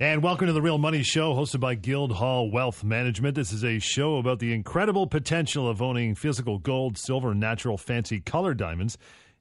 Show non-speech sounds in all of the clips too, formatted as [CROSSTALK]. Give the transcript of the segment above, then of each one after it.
And welcome to the Real Money Show, hosted by Guildhall Wealth Management. This is a show about the incredible potential of owning physical gold, silver, natural fancy color diamonds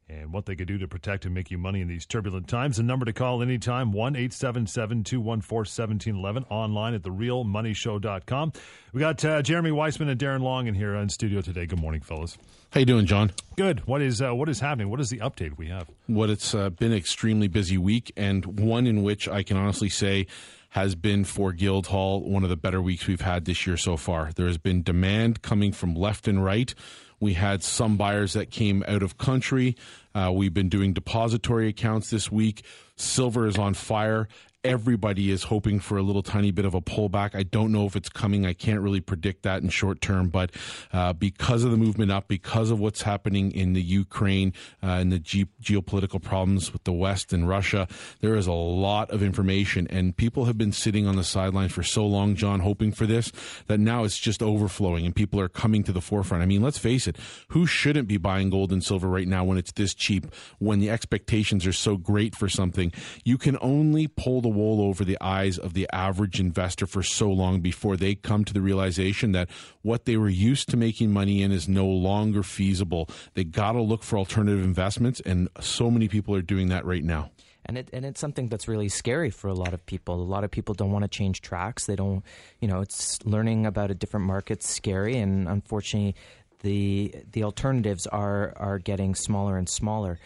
and what they could do to protect and make you money in these turbulent times. The number to call anytime, 1 877 214 1711, online at therealmoneyshow.com. We got uh, Jeremy Weissman and Darren Long in here in studio today. Good morning, fellas. How you doing, John? Good. What is uh, what is happening? What is the update we have? What it's uh, been an extremely busy week, and one in which I can honestly say has been for Guildhall one of the better weeks we've had this year so far. There has been demand coming from left and right. We had some buyers that came out of country. Uh, we've been doing depository accounts this week. Silver is on fire everybody is hoping for a little tiny bit of a pullback. I don't know if it's coming. I can't really predict that in short term, but uh, because of the movement up, because of what's happening in the Ukraine uh, and the ge- geopolitical problems with the West and Russia, there is a lot of information, and people have been sitting on the sidelines for so long, John, hoping for this that now it's just overflowing, and people are coming to the forefront. I mean, let's face it, who shouldn't be buying gold and silver right now when it's this cheap? When the expectations are so great for something, you can only pull the wool over the eyes of the average investor for so long before they come to the realization that what they were used to making money in is no longer feasible. They got to look for alternative investments, and so many people are doing that right now and it and it's something that's really scary for a lot of people. A lot of people don't want to change tracks. They don't, you know, it's learning about a different market's scary, and unfortunately, the the alternatives are are getting smaller and smaller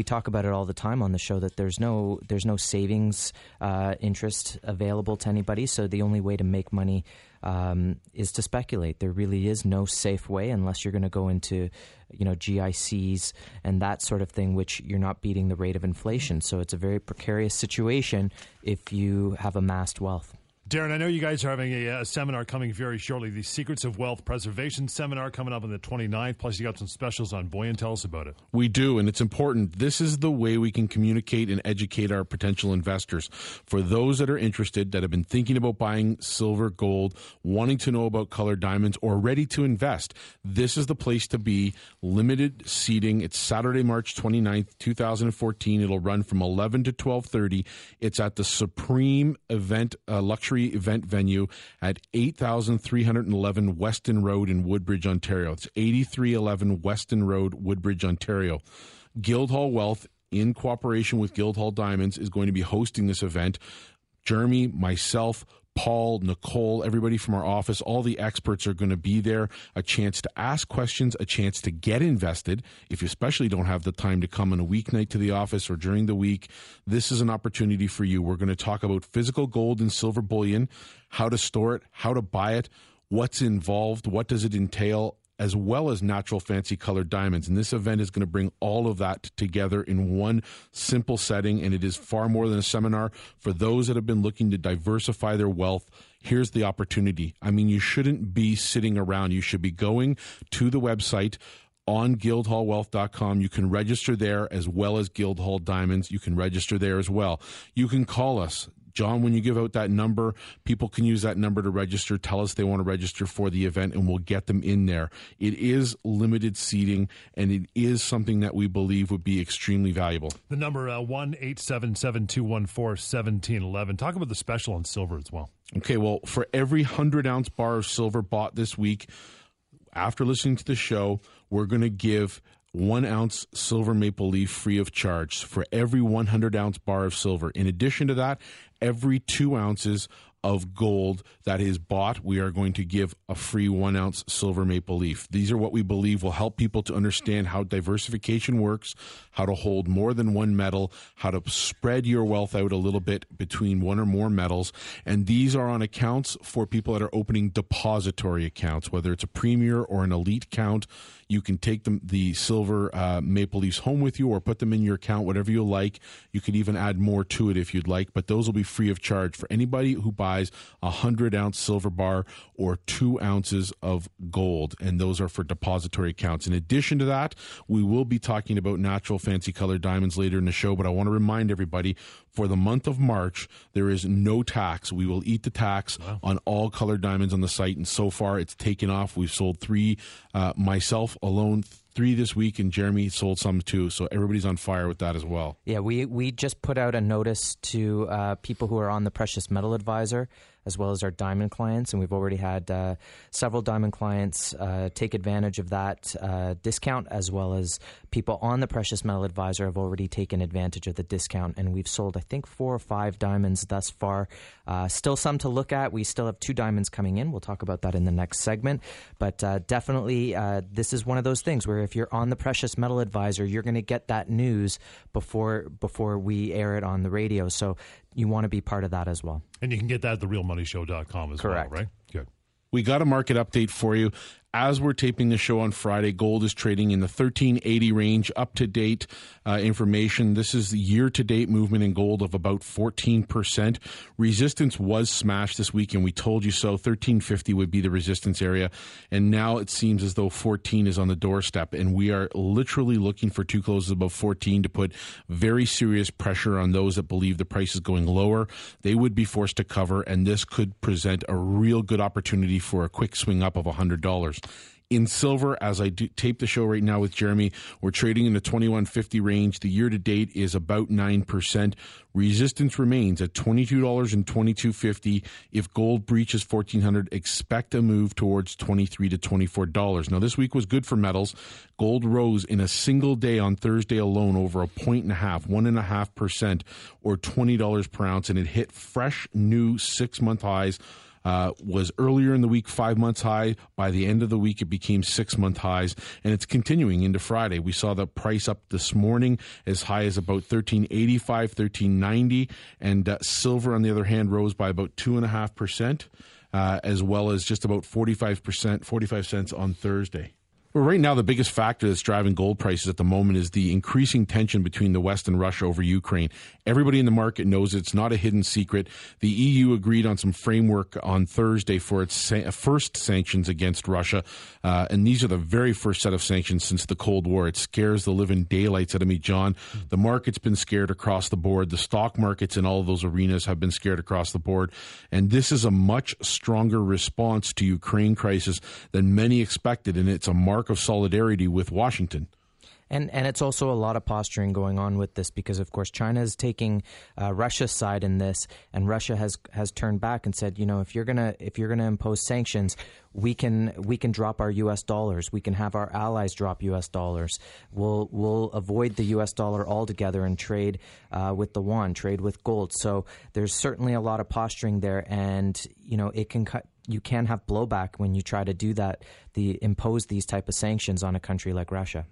we talk about it all the time on the show that there's no there's no savings uh, interest available to anybody. So the only way to make money um, is to speculate. There really is no safe way unless you're going to go into you know GICs and that sort of thing, which you're not beating the rate of inflation. So it's a very precarious situation if you have amassed wealth. Darren, I know you guys are having a, a, seminar coming very shortly, the Secrets of Wealth Preservation seminar coming up on the 29th. Plus, you got some specials on bullion. Tell us about it. We do, and it's important. This is the way we can communicate and educate our potential investors. For those that are interested, that have been thinking about buying silver, gold, wanting to know about colored diamonds, or ready to invest, this is the place to be. Limited seating. It's Saturday, March 29th, 2014. It'll run from 11 to 12:30. It's at the Supreme Event uh, Luxury event venue at 8311 Weston Road in Woodbridge, Ontario. It's 8311 Weston Road, Woodbridge, Ontario. Guildhall Wealth, in cooperation with Guildhall Diamonds, is going to be hosting this event. Jeremy, myself, Paul, Nicole, everybody from our office, all the experts are going to be there. A chance to ask questions, a chance to get invested. If you especially don't have the time to come on a weeknight to the office or during the week, this is an opportunity for you. We're going to talk about physical gold and silver bullion, how to store it, how to buy it, what's involved, what does it entail, as well as natural fancy colored diamonds. And this event is going to bring all of that together in one simple setting. And it is far more than a seminar for those that have been looking to diversify their wealth. Here's the opportunity. I mean, you shouldn't be sitting around. You should be going to the website on guildhallwealth.com. You can register there as well as Guildhall Diamonds. You can register there as well. You can call us John, when you give out that number, people can use that number to register. Tell us they want to register for the event, and we'll get them in there. It is limited seating, and it is something that we believe would be extremely valuable. The number uh, one eight seven seven two one four seventeen eleven. Talk about the special on silver as well. Okay, well, for every hundred ounce bar of silver bought this week, after listening to the show, we're going to give one ounce silver maple leaf free of charge for every 100 ounce bar of silver. In addition to that, every two ounces of gold that is bought, we are going to give a free one ounce silver maple leaf. These are what we believe will help people to understand how diversification works, how to hold more than one metal, how to spread your wealth out a little bit between one or more metals. And these are on accounts for people that are opening depository accounts, whether it's a premier or an elite account. You can take them, the silver uh, maple leaves home with you or put them in your account, whatever you like. You can even add more to it if you'd like, but those will be free of charge for anybody who buys a 100 ounce silver bar or two ounces of gold. And those are for depository accounts. In addition to that, we will be talking about natural fancy color diamonds later in the show, but I want to remind everybody for the month of March, there is no tax. We will eat the tax wow. on all colored diamonds on the site. And so far, it's taken off. We've sold three, uh, myself alone, three this week, and Jeremy sold some too. So everybody's on fire with that as well. Yeah, we we just put out a notice to uh, people who are on the Precious Metal Advisor as well as our diamond clients. And we've already had uh, several diamond clients uh, take advantage of that uh, discount, as well as people on the Precious Metal Advisor have already taken advantage of the discount. And we've sold, I think, four or five diamonds thus far. Uh, still some to look at. We still have two diamonds coming in. We'll talk about that in the next segment. But uh, definitely, this is one of those things where if you're on the Precious Metal Advisor, you're going to get that news before before we air it on the radio. So you want to be part of that as well. And you can get that at therealmoneyshow.com as Correct. well, right? Good. We got a market update for you as we're taping the show on Friday, gold is trading in the 1380 range. Up to date uh, information. This is the year to date movement in gold of about 14%. Resistance was smashed this week, and we told you so. 1350 would be the resistance area. And now it seems as though 14 is on the doorstep. And we are literally looking for two closes above 14 to put very serious pressure on those that believe the price is going lower. They would be forced to cover, and this could present a real good opportunity for a quick swing up of $100 in silver as I tape the show right now with Jeremy. We're trading in the 2150 range. The year to date is about 9%. Resistance remains at $22 and 22.50. If gold breaches 1400, expect a move towards 23 to $24. Now this week was good for metals. Gold rose in a single day on Thursday alone over a point and a half, one and a half percent or $20 per ounce and it hit fresh new 6 month highs uh, was earlier in the week five months high. By the end of the week, it became six month highs, and it's continuing into Friday. We saw the price up this morning as high as about 1385, 1390, and uh, silver, on the other hand, rose by about two and a half percent, uh, as well as just about 45 percent, 45 cents on Thursday. Well, right now, the biggest factor that's driving gold prices at the moment is the increasing tension between the West and Russia over Ukraine. Everybody in the market knows it's not a hidden secret. The EU agreed on some framework on Thursday for its first sanctions against Russia, uh, and these are the very first set of sanctions since the Cold War. It scares the living daylights out of me, John. The market's been scared across the board. The stock markets in all of those arenas have been scared across the board, and this is a much stronger response to Ukraine crisis than many expected, and it's a mark of solidarity with Washington. And and it's also a lot of posturing going on with this because of course China is taking uh, Russia's side in this, and Russia has has turned back and said, you know, if you're gonna if you're gonna impose sanctions, we can we can drop our U.S. dollars, we can have our allies drop U.S. dollars. We'll we'll avoid the U.S. dollar altogether and trade uh, with the yuan, trade with gold. So there's certainly a lot of posturing there, and you know it can cut you can have blowback when you try to do that, the impose these type of sanctions on a country like Russia.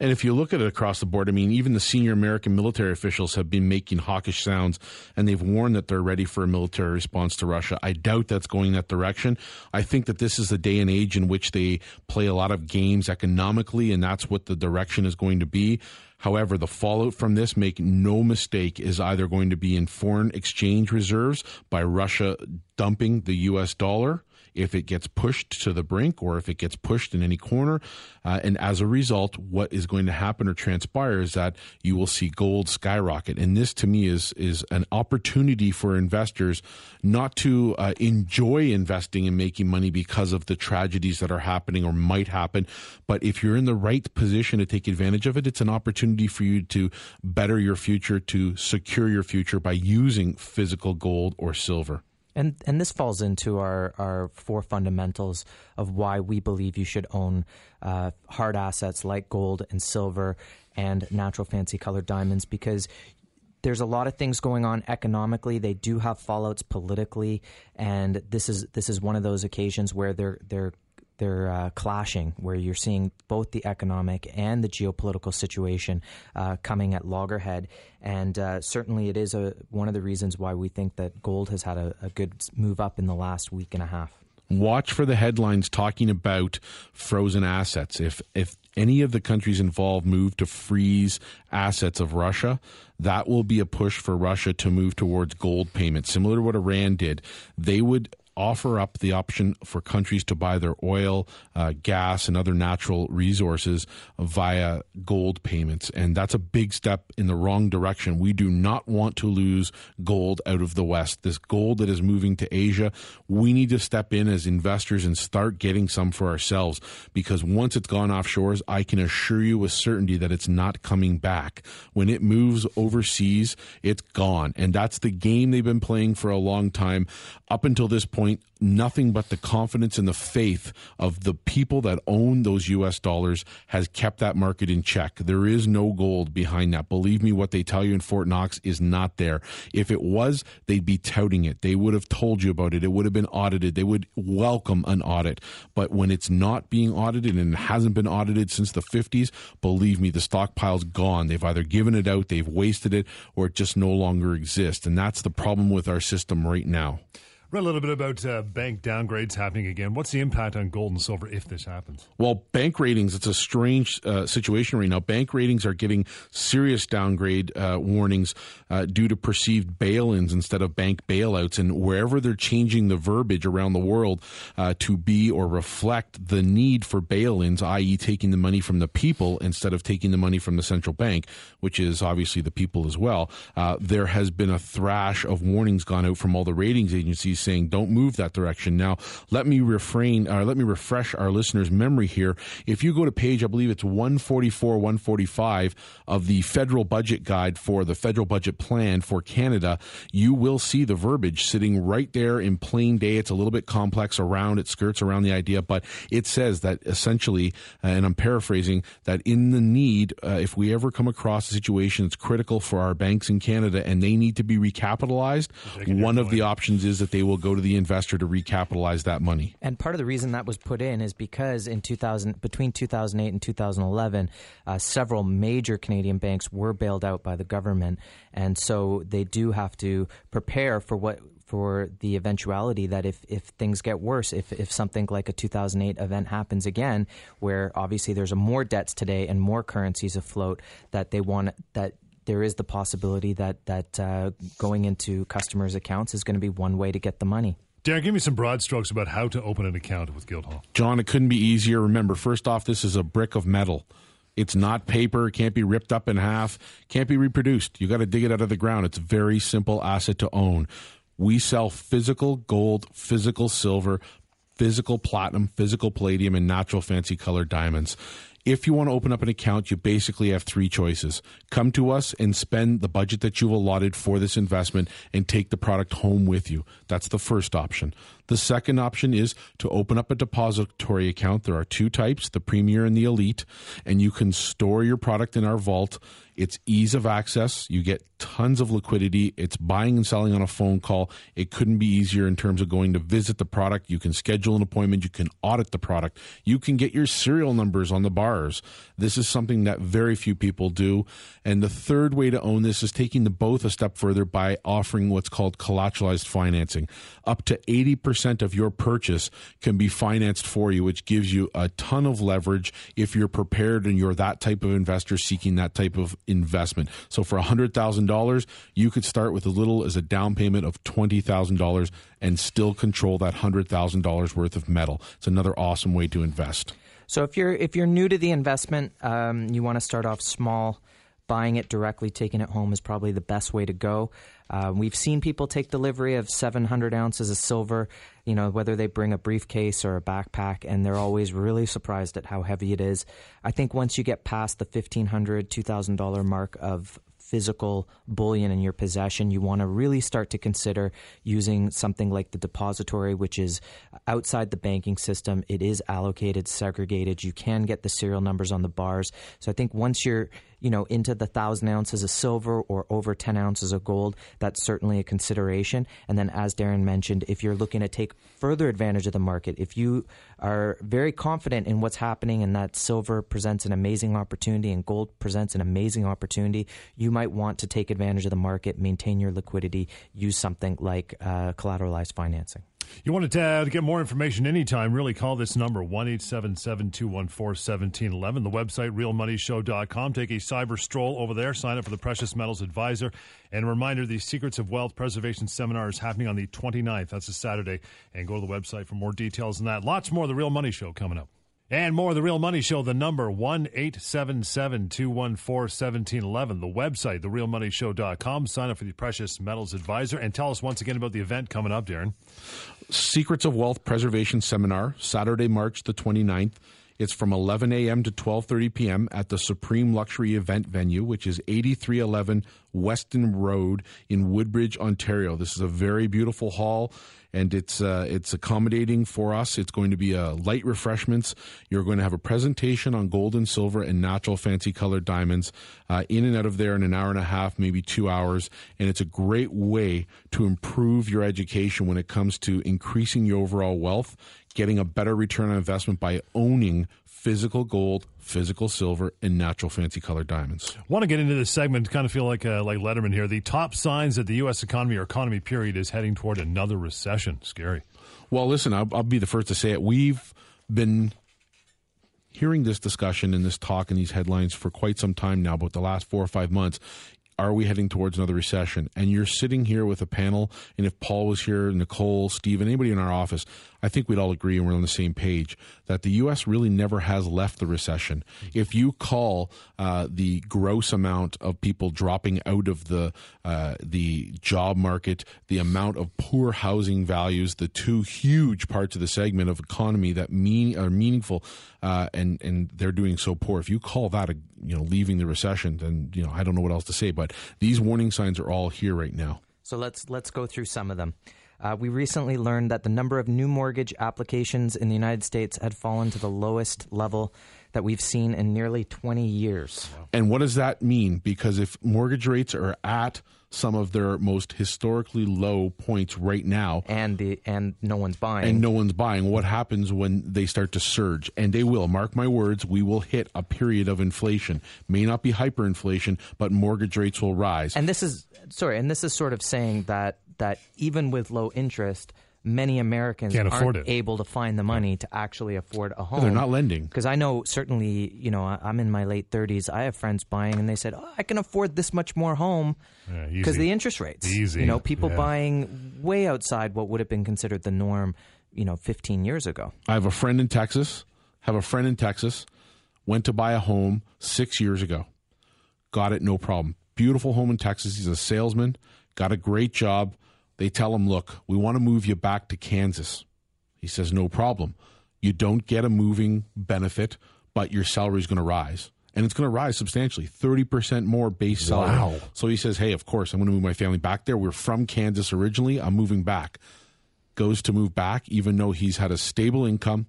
And if you look at it across the board, I mean, even the senior American military officials have been making hawkish sounds and they've warned that they're ready for a military response to Russia. I doubt that's going that direction. I think that this is the day and age in which they play a lot of games economically, and that's what the direction is going to be. However, the fallout from this, make no mistake, is either going to be in foreign exchange reserves by Russia dumping the US dollar if it gets pushed to the brink or if it gets pushed in any corner. Uh, and as a result, what is going to happen or transpire is that you will see gold skyrocket. And this to me is, is an opportunity for investors not to uh, enjoy investing and making money because of the tragedies that are happening or might happen. But if you're in the right position to take advantage of it, it's an opportunity for you to better your future, to secure your future by using physical gold or silver. And and this falls into our, our four fundamentals of why we believe you should own uh, hard assets like gold and silver and natural fancy colored diamonds because there's a lot of things going on economically. They do have fallouts politically, and this is this is one of those occasions where they're they're they're uh, clashing, where you're seeing both the economic and the geopolitical situation uh, coming at loggerhead. And uh, certainly, it is a, one of the reasons why we think that gold has had a, a good move up in the last week and a half. Watch for the headlines talking about frozen assets. If if any of the countries involved move to freeze assets of Russia, that will be a push for Russia to move towards gold payments, similar to what Iran did. They would offer up the option for countries to buy their oil, uh, gas, and other natural resources via gold payments. And that's a big step in the wrong direction. We do not want to lose gold out of the West. This gold that is moving to Asia, we need to step in as investors and start getting some for ourselves because once it's gone offshores, I can assure you with certainty that it's not coming back. When it moves overseas, it's gone. And that's the game they've been playing for a long time. Up until this point, nothing but the confidence and the faith of the people that own those US dollars has kept that market in check. There is no gold behind that. Believe me, what they tell you in Fort Knox is not there. If it was, they'd be touting it. They would have told you about it. It would have been audited. They would welcome an audit. But when it's not being audited and it hasn't been audited since the 50s, believe me, the stockpile's gone. They've either given it out, they've wasted it, or it just no longer exists. And that's the problem with our system right now. Read a little bit about uh, bank downgrades happening again. What's the impact on gold and silver if this happens? Well, bank ratings, it's a strange uh, situation right now. Bank ratings are getting serious downgrade uh, warnings uh, due to perceived bail ins instead of bank bailouts. And wherever they're changing the verbiage around the world uh, to be or reflect the need for bail ins, i.e., taking the money from the people instead of taking the money from the central bank, which is obviously the people as well, uh, there has been a thrash of warnings gone out from all the ratings agencies saying don't move that direction. Now, let me refrain, uh, let me refresh our listeners' memory here. If you go to page, I believe it's 144, 145 of the federal budget guide for the federal budget plan for Canada, you will see the verbiage sitting right there in plain day. It's a little bit complex around, it skirts around the idea, but it says that essentially, uh, and I'm paraphrasing, that in the need, uh, if we ever come across a situation that's critical for our banks in Canada and they need to be recapitalized, one of the options is that they will go to the investor to recapitalize that money. And part of the reason that was put in is because in 2000, between 2008 and 2011, uh, several major Canadian banks were bailed out by the government, and so they do have to prepare for what for the eventuality that if, if things get worse, if, if something like a 2008 event happens again, where obviously there's a more debts today and more currencies afloat, that they want that there is the possibility that that uh, going into customers' accounts is going to be one way to get the money. Darren, give me some broad strokes about how to open an account with Guildhall. John, it couldn't be easier. Remember, first off, this is a brick of metal. It's not paper, can't be ripped up in half, can't be reproduced. You got to dig it out of the ground. It's a very simple asset to own. We sell physical gold, physical silver, physical platinum, physical palladium, and natural fancy colored diamonds. If you want to open up an account, you basically have three choices. Come to us and spend the budget that you've allotted for this investment and take the product home with you. That's the first option. The second option is to open up a depository account. There are two types, the Premier and the Elite, and you can store your product in our vault it's ease of access. You get tons of liquidity. It's buying and selling on a phone call. It couldn't be easier in terms of going to visit the product. You can schedule an appointment. You can audit the product. You can get your serial numbers on the bars. This is something that very few people do. And the third way to own this is taking the both a step further by offering what's called collateralized financing. Up to 80% of your purchase can be financed for you, which gives you a ton of leverage if you're prepared and you're that type of investor seeking that type of investment. So for $100,000, you could start with as little as a down payment of $20,000 and still control that $100,000 worth of metal. It's another awesome way to invest. So if you're if you're new to the investment, um, you want to start off small. Buying it directly, taking it home is probably the best way to go. Uh, we've seen people take delivery of 700 ounces of silver, you know, whether they bring a briefcase or a backpack, and they're always really surprised at how heavy it is. I think once you get past the $1,500, $2,000 mark of physical bullion in your possession, you want to really start to consider using something like the depository, which is outside the banking system. It is allocated, segregated. You can get the serial numbers on the bars. So I think once you're you know, into the thousand ounces of silver or over 10 ounces of gold, that's certainly a consideration. And then, as Darren mentioned, if you're looking to take further advantage of the market, if you are very confident in what's happening and that silver presents an amazing opportunity and gold presents an amazing opportunity, you might want to take advantage of the market, maintain your liquidity, use something like uh, collateralized financing. You want to, to get more information anytime, really call this number, 1 877 214 1711. The website, realmoneyshow.com. Take a cyber stroll over there. Sign up for the Precious Metals Advisor. And a reminder the Secrets of Wealth Preservation Seminar is happening on the 29th. That's a Saturday. And go to the website for more details on that. Lots more of The Real Money Show coming up. And more of the Real Money Show, the number 1 877 214 1711. The website, therealmoneyshow.com. Sign up for the Precious Metals Advisor. And tell us once again about the event coming up, Darren. Secrets of Wealth Preservation Seminar, Saturday, March the 29th. It's from 11 a.m. to 12:30 p.m. at the Supreme Luxury Event Venue, which is 8311 Weston Road in Woodbridge, Ontario. This is a very beautiful hall and it's uh, it's accommodating for us. It's going to be a light refreshments. You're going to have a presentation on gold and silver and natural fancy colored diamonds uh, in and out of there in an hour and a half, maybe two hours, and it's a great way to improve your education when it comes to increasing your overall wealth, getting a better return on investment by owning physical gold, physical silver, and natural fancy colored diamonds. Want to get into this segment? Kind of feel like uh, like Letterman here. The top signs that the U.S. economy or economy period is heading toward another recession. Scary. Well, listen, I'll, I'll be the first to say it. We've been hearing this discussion and this talk and these headlines for quite some time now, but the last four or five months are we heading towards another recession? And you're sitting here with a panel, and if Paul was here, Nicole, Steve, anybody in our office, I think we'd all agree and we're on the same page that the U.S. really never has left the recession. If you call uh, the gross amount of people dropping out of the uh, the job market, the amount of poor housing values, the two huge parts of the segment of economy that mean are meaningful, uh, and and they're doing so poor. If you call that a you know leaving the recession, then you know I don't know what else to say. But these warning signs are all here right now. So let's let's go through some of them. Uh, we recently learned that the number of new mortgage applications in the United States had fallen to the lowest level that we've seen in nearly 20 years. And what does that mean? Because if mortgage rates are at some of their most historically low points right now and the and no one's buying. and no one's buying what happens when they start to surge? And they will. Mark my words we will hit a period of inflation. May not be hyperinflation but mortgage rates will rise. And this is sorry and this is sort of saying that that even with low interest, many Americans Can't aren't it. able to find the money to actually afford a home. They're not lending. Because I know certainly, you know, I- I'm in my late 30s. I have friends buying, and they said, "Oh, I can afford this much more home Yeah, because easy. the interest rates." Easy. You know, people Yeah. buying way outside what would have been considered the norm, you know, 15 years ago. I have a friend in Texas, have a friend in Texas, went to buy a home six years ago. Got it, no problem. Beautiful home in Texas. He's a salesman, got a great job. They tell him, look, we want to move you back to Kansas. He says, no problem. You don't get a moving benefit, but your salary is going to rise. And it's going to rise substantially, 30% more base salary. Wow. So he says, hey, of course, I'm going to move my family back there. We're from Kansas originally. I'm moving back. Goes to move back, even though he's had a stable income.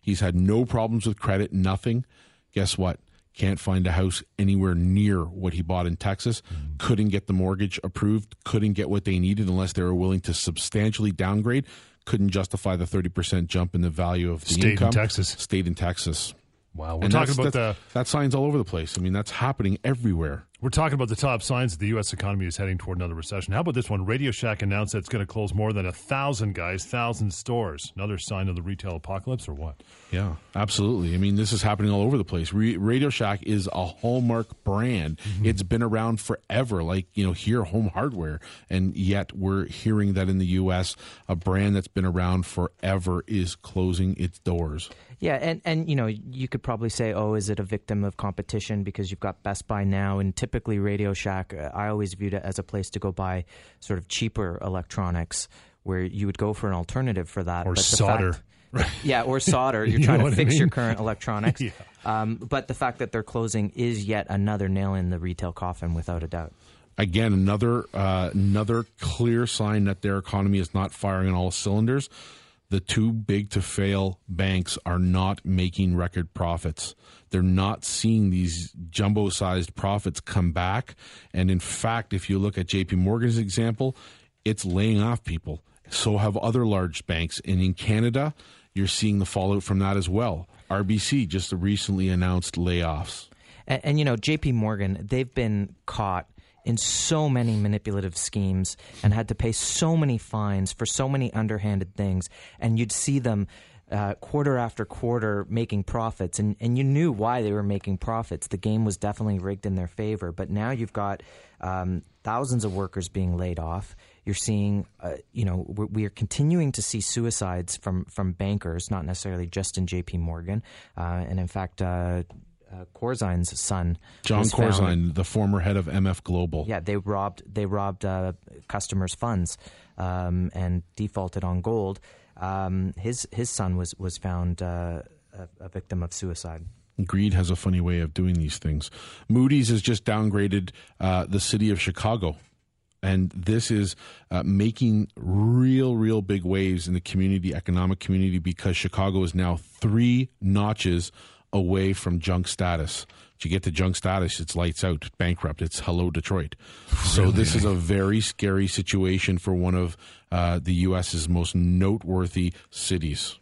He's had no problems with credit, nothing. Guess what? Can't find a house anywhere near what he bought in Texas. Mm-hmm. Couldn't get the mortgage approved. Couldn't get what they needed unless they were willing to substantially downgrade. Couldn't justify the 30% jump in the value of the Stayed in. Texas. Stayed in Texas. Wow, we're And talking that's- about the that signs all over the place. I mean, that's happening everywhere. We're talking about the top signs that the U.S. economy is heading toward another recession. How about this one? Radio Shack announced that it's going to close more than a thousand guys, thousand stores. Another sign of the retail apocalypse, or what? Yeah, absolutely. I mean, this is happening all over the place. Radio Shack is a hallmark brand. Mm-hmm. It's been around forever, like, you know, here, home hardware. And yet we're hearing that in the U.S., a brand that's been around forever is closing its doors. Yeah, and, and you know, you could probably say, oh, is it a victim of competition because you've got Best Buy now, and typically Radio Shack, uh, I always viewed it as a place to go buy sort of cheaper electronics, where you would go for an alternative for that. Or But solder. [LAUGHS] fact- yeah, or [LAUGHS] solder. You're You trying to what I fix your current electronics. [LAUGHS] Yeah. um, but the fact that they're closing is yet another nail in the retail coffin, without a doubt. Again, another uh, another clear sign that their economy is not firing on all cylinders. The two big to fail banks are not making record profits. They're not seeing these jumbo sized profits come back. And in fact, if you look at JP Morgan's example, it's laying off people. So have other large banks. And in Canada, you're seeing the fallout from that as well. RBC just recently announced layoffs. And, and you know, J.P. Morgan, they've been caught in so many manipulative schemes and had to pay so many fines for so many underhanded things. And you'd see them uh, quarter after quarter making profits, and, and you knew why they were making profits. The game was definitely rigged in their favor. But now you've got um, thousands of workers being laid off. You're seeing, uh, you know, we're, we are continuing to see suicides from from bankers, not necessarily just in J.P. Morgan, uh, and in fact. Uh, Corzine's son, Jon Corzine, the former head of MF Global. Yeah, they robbed they robbed uh, customers' funds um, and defaulted on gold um, his his son was was found uh, a, a, victim of suicide. Greed has a funny way of doing these things. Moody's has just downgraded uh, the city of Chicago. And this is uh, making real, real big waves in the community, economic community, because Chicago is now three notches away from junk status. If you get to junk status, it's lights out, bankrupt. It's hello Detroit. So this is a very scary situation for one of uh, the U.S.'s most noteworthy cities.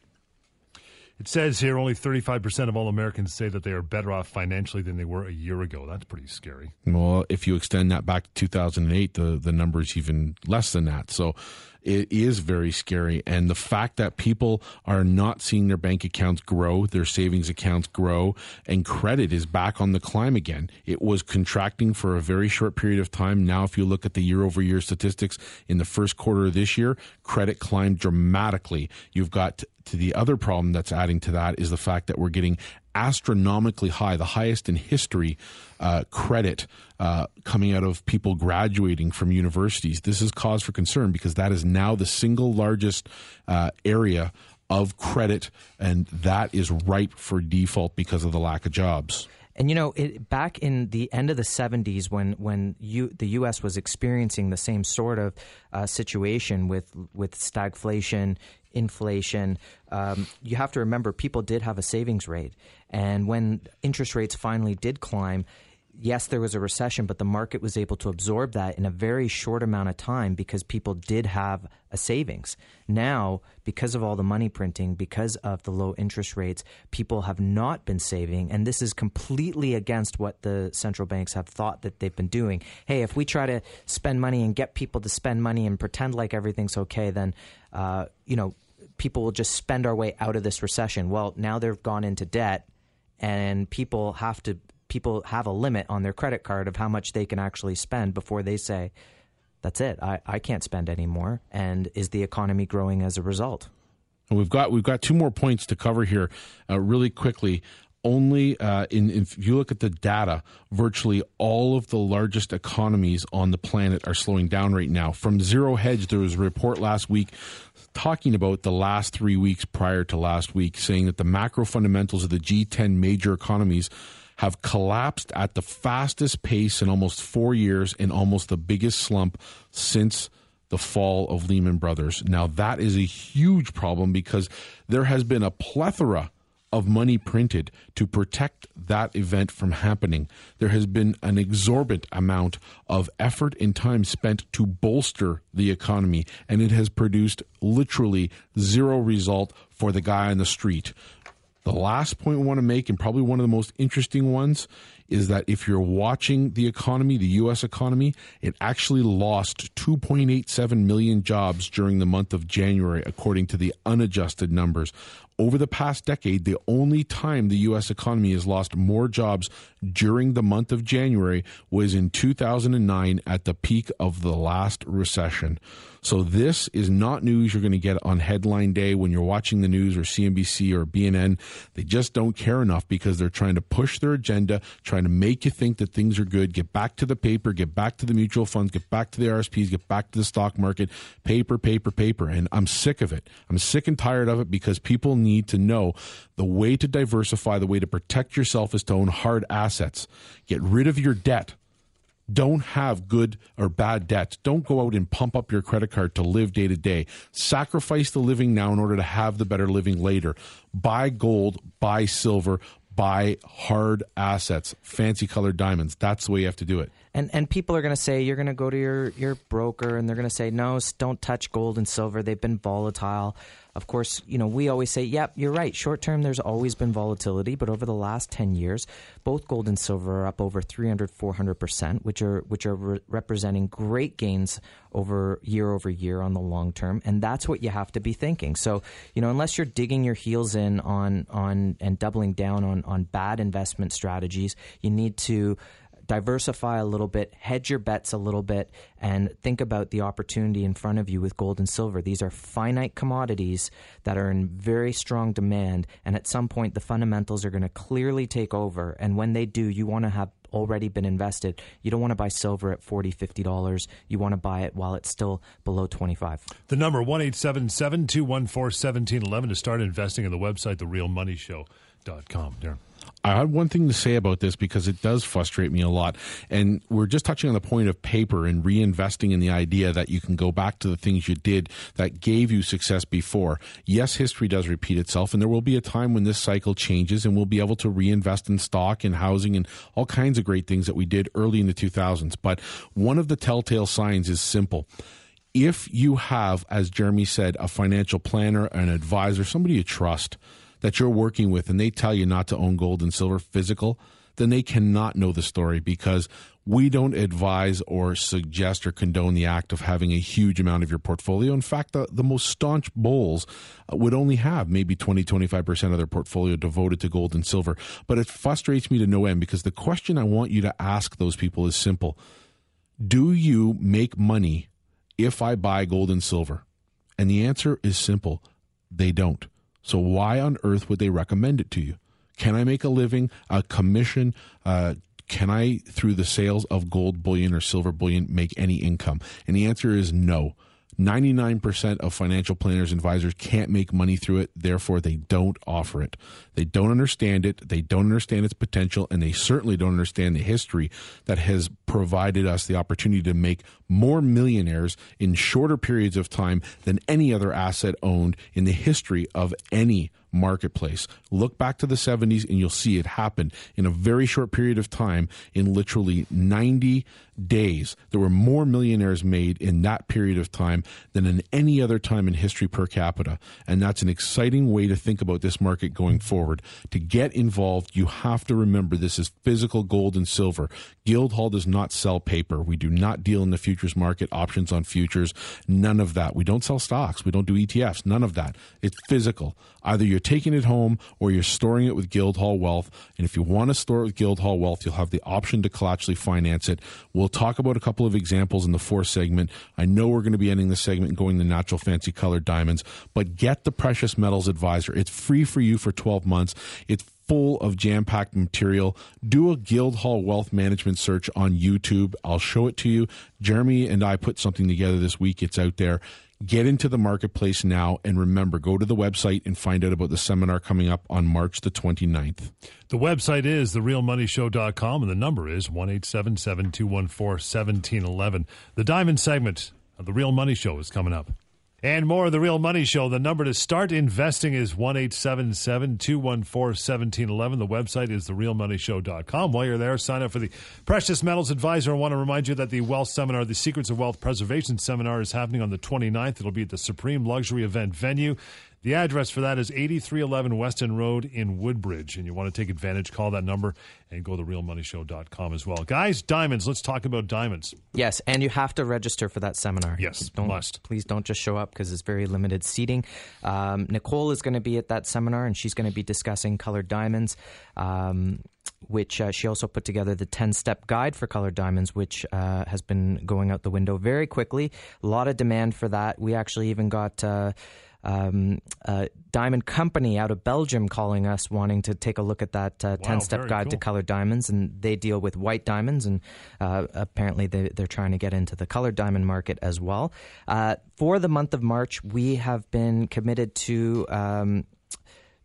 It says here only 35% of all Americans say that they are better off financially than they were a year ago. That's pretty scary. Well, if you extend that back to 2008, the, the number is even less than that. So it is very scary. And the fact that people are not seeing their bank accounts grow, their savings accounts grow, and credit is back on the climb again. It was contracting for a very short period of time. Now, if you look at the year over year statistics in the first quarter of this year, credit climbed dramatically. You've got to the other problem that's adding to that is the fact that we're getting astronomically high, the highest in history, uh, credit uh, coming out of people graduating from universities. This is cause for concern because that is now the single largest uh, area of credit, and that is ripe for default because of the lack of jobs. And you know, it, back in the end of the '70s, when when you, the U.S. was experiencing the same sort of uh, situation with with stagflation, inflation, um, you have to remember people did have a savings rate, and when interest rates finally did climb, yes, there was a recession, but the market was able to absorb that in a very short amount of time because people did have a savings. Now, because of all the money printing, because of the low interest rates, people have not been saving. And this is completely against what the central banks have thought that they've been doing. Hey, if we try to spend money and get people to spend money and pretend like everything's okay, then, uh, you know, people will just spend our way out of this recession. Well, now they've gone into debt and people have to people have a limit on their credit card of how much they can actually spend before they say, that's it, I, I can't spend anymore. And is the economy growing as a result? We've got we've got two more points to cover here, uh, really quickly. Only uh, in if you look at the data, virtually all of the largest economies on the planet are slowing down right now. From Zero Hedge, there was a report last week talking about the last three weeks prior to last week, saying that the macro fundamentals of the G10 major economies have collapsed at the fastest pace in almost four years in almost the biggest slump since the fall of Lehman Brothers. Now, that is a huge problem because there has been a plethora of money printed to protect that event from happening. There has been an exorbitant amount of effort and time spent to bolster the economy, and it has produced literally zero result for the guy on the street. The last point we want to make, and probably one of the most interesting ones, is that if you're watching the economy, the U.S. economy, it actually lost 2.87 million jobs during the month of January, according to the unadjusted numbers. Over the past decade, the only time the U.S. economy has lost more jobs during the month of January was in 2009 at the peak of the last recession. So this is not news you're going to get on headline day when you're watching the news or CNBC or BNN. They just don't care enough because they're trying to push their agenda, trying to make you think that things are good. Get back to the paper, get back to the mutual funds, get back to the RSPs, get back to the stock market. Paper, paper, paper. And I'm sick of it. I'm sick and tired of it because people need to know the way to diversify, the way to protect yourself is to own hard assets. Get rid of your debt don't have good or bad debts. Don't go out and pump up your credit card to live day to day. Sacrifice the living now in order to have the better living later. Buy gold, buy silver, buy hard assets, fancy colored diamonds. That's the way you have to do it. and and people are going to say you're going to go to your your broker and they're going to say no, don't touch gold and silver. They've been volatile. Of course, you know, we always say, yep, you're right. Short term, there's always been volatility, but over the last 10 years, both gold and silver are up over 300, 400%, which are, which are re- representing great gains over year over year on the long term. And that's what you have to be thinking. So, you know, unless you're digging your heels in on, on, and doubling down on, on bad investment strategies, you need to diversify a little bit, hedge your bets a little bit, and think about the opportunity in front of you with gold and silver. These are finite commodities that are in very strong demand, and at some point, the fundamentals are going to clearly take over. And when they do, you want to have already been invested. You don't want to buy silver at $40, $50. You want to buy it while it's still below 25 The number, 1 214 1711 to start investing in the website, therealmoneyshow.com. Darren. I had one thing to say about this because it does frustrate me a lot. And we're just touching on the point of paper and reinvesting in the idea that you can go back to the things you did that gave you success before. Yes, history does repeat itself, and there will be a time when this cycle changes and we'll be able to reinvest in stock and housing and all kinds of great things that we did early in the 2000s. But one of the telltale signs is simple if you have, as Jeremy said, a financial planner, an advisor, somebody you trust, that you're working with and they tell you not to own gold and silver physical, then they cannot know the story because we don't advise or suggest or condone the act of having a huge amount of your portfolio. In fact, the, the most staunch bulls would only have maybe 20, 25% of their portfolio devoted to gold and silver. But it frustrates me to no end because the question I want you to ask those people is simple Do you make money if I buy gold and silver? And the answer is simple they don't. So why on earth would they recommend it to you? Can I make a living, a commission? Uh, can I, through the sales of gold bullion or silver bullion, make any income? And the answer is no. 99% of financial planners and advisors can't make money through it, therefore, they don't offer it. They don't understand it, they don't understand its potential, and they certainly don't understand the history that has provided us the opportunity to make more millionaires in shorter periods of time than any other asset owned in the history of any marketplace. Look back to the 70s and you'll see it happen in a very short period of time in literally 90 days. There were more millionaires made in that period of time than in any other time in history per capita. And that's an exciting way to think about this market going forward. To get involved, you have to remember this is physical gold and silver. Guildhall does not sell paper. We do not deal in the futures market, options on futures, none of that. We don't sell stocks. We don't do ETFs, none of that. It's physical. Either you're taking it home or you're storing it with Guildhall Wealth. And if you want to store it with Guildhall Wealth, you'll have the option to collaterally finance it. We'll talk about a couple of examples in the fourth segment. I know we're going to be ending the segment going to natural fancy colored diamonds, but get the Precious Metals Advisor. It's free for you for 12 months. It's full of jam packed material. Do a Guildhall Wealth Management search on YouTube. I'll show it to you. Jeremy and I put something together this week. It's out there. Get into the marketplace now. And remember, go to the website and find out about the seminar coming up on March the 29th. The website is therealmoneyshow.com, and the number is 1 214 1711. The diamond segment of The Real Money Show is coming up. And more of The Real Money Show. The number to start investing is 1 214 1711. The website is therealmoneyshow.com. While you're there, sign up for the Precious Metals Advisor. I want to remind you that the Wealth Seminar, the Secrets of Wealth Preservation Seminar, is happening on the 29th. It'll be at the Supreme Luxury Event venue. The address for that is 8311 Weston Road in Woodbridge. And you want to take advantage, call that number and go to realmoneyshow.com as well. Guys, diamonds. Let's talk about diamonds. Yes, and you have to register for that seminar. Yes, don't, must. Please don't just show up because it's very limited seating. Um, Nicole is going to be at that seminar and she's going to be discussing colored diamonds. Um, which uh, she also put together the 10 step guide for colored diamonds, which uh, has been going out the window very quickly. A lot of demand for that. We actually even got. Uh, um, diamond company out of Belgium calling us, wanting to take a look at that uh, 10 step guide cool. to colored diamonds. And they deal with white diamonds, and uh, apparently they, are trying to get into the colored diamond market as well. Uh, for the month of March, we have been committed to. Um,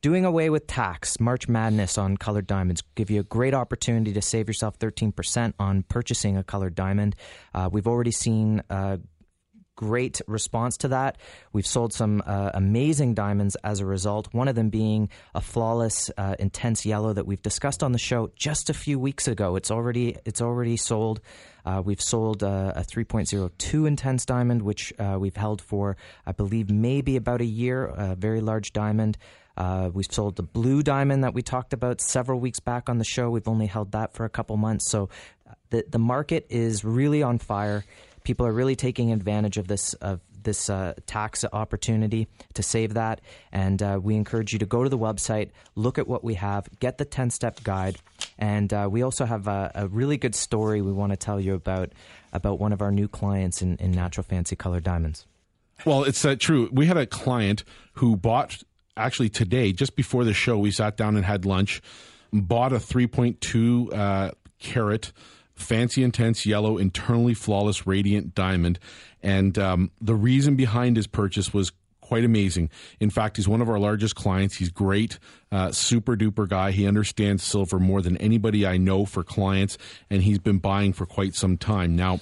doing away with tax, March Madness on colored diamonds, give you a great opportunity to save yourself 13% on purchasing a colored diamond. Uh, we've already seen uh, great response to that. We've sold some uh, amazing diamonds as a result. One of them being a flawless, uh, intense yellow that we've discussed on the show just a few weeks ago. It's already it's already sold. Uh, we've sold uh, a 3.02 intense diamond, which uh, we've held for, I believe, maybe about a year. A very large diamond. Uh, we've sold the blue diamond that we talked about several weeks back on the show. We've only held that for a couple months. So the the market is really on fire people are really taking advantage of this of this uh, tax opportunity to save that. And uh, we encourage you to go to the website, look at what we have, get the 10 step guide. And uh, we also have a, a, really good story we want to tell you about about one of our new clients in, in natural fancy color diamonds. Well, it's uh, true. We had a client who bought actually today, just before the show, we sat down and had lunch, bought a 3.2 uh, carat fancy intense yellow internally flawless radiant diamond. And um, the reason behind his purchase was quite amazing. In fact he's one of our largest clients. He's great uh, super duper guy. He understands silver more than anybody i know for clients and he's been buying for quite some time. Now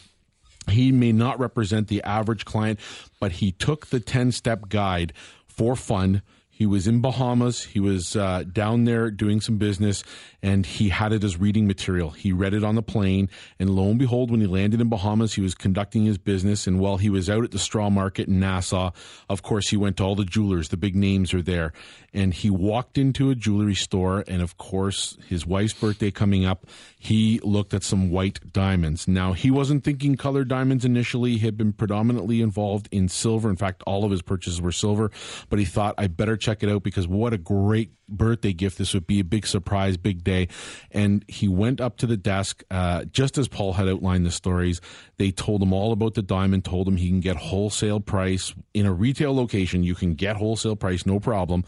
he may not represent the average client but he took the 10 step guide for fun he was in Bahamas. He was uh, down there doing some business, and he had it as reading material. He read it on the plane, and lo and behold, when he landed in Bahamas, he was conducting his business. And while he was out at the straw market in Nassau, of course, he went to all the jewelers. The big names are there, and he walked into a jewelry store, and of course, his wife's birthday coming up, he looked at some white diamonds. Now, he wasn't thinking colored diamonds initially. He had been predominantly involved in silver. In fact, all of his purchases were silver, but he thought, I better check it out because what a great birthday gift this would be. A big surprise big day. And he went up to the desk uh, just as paul had outlined the stories. They told him all about the diamond told him he can get wholesale price in a retail location. You can get wholesale price no problem.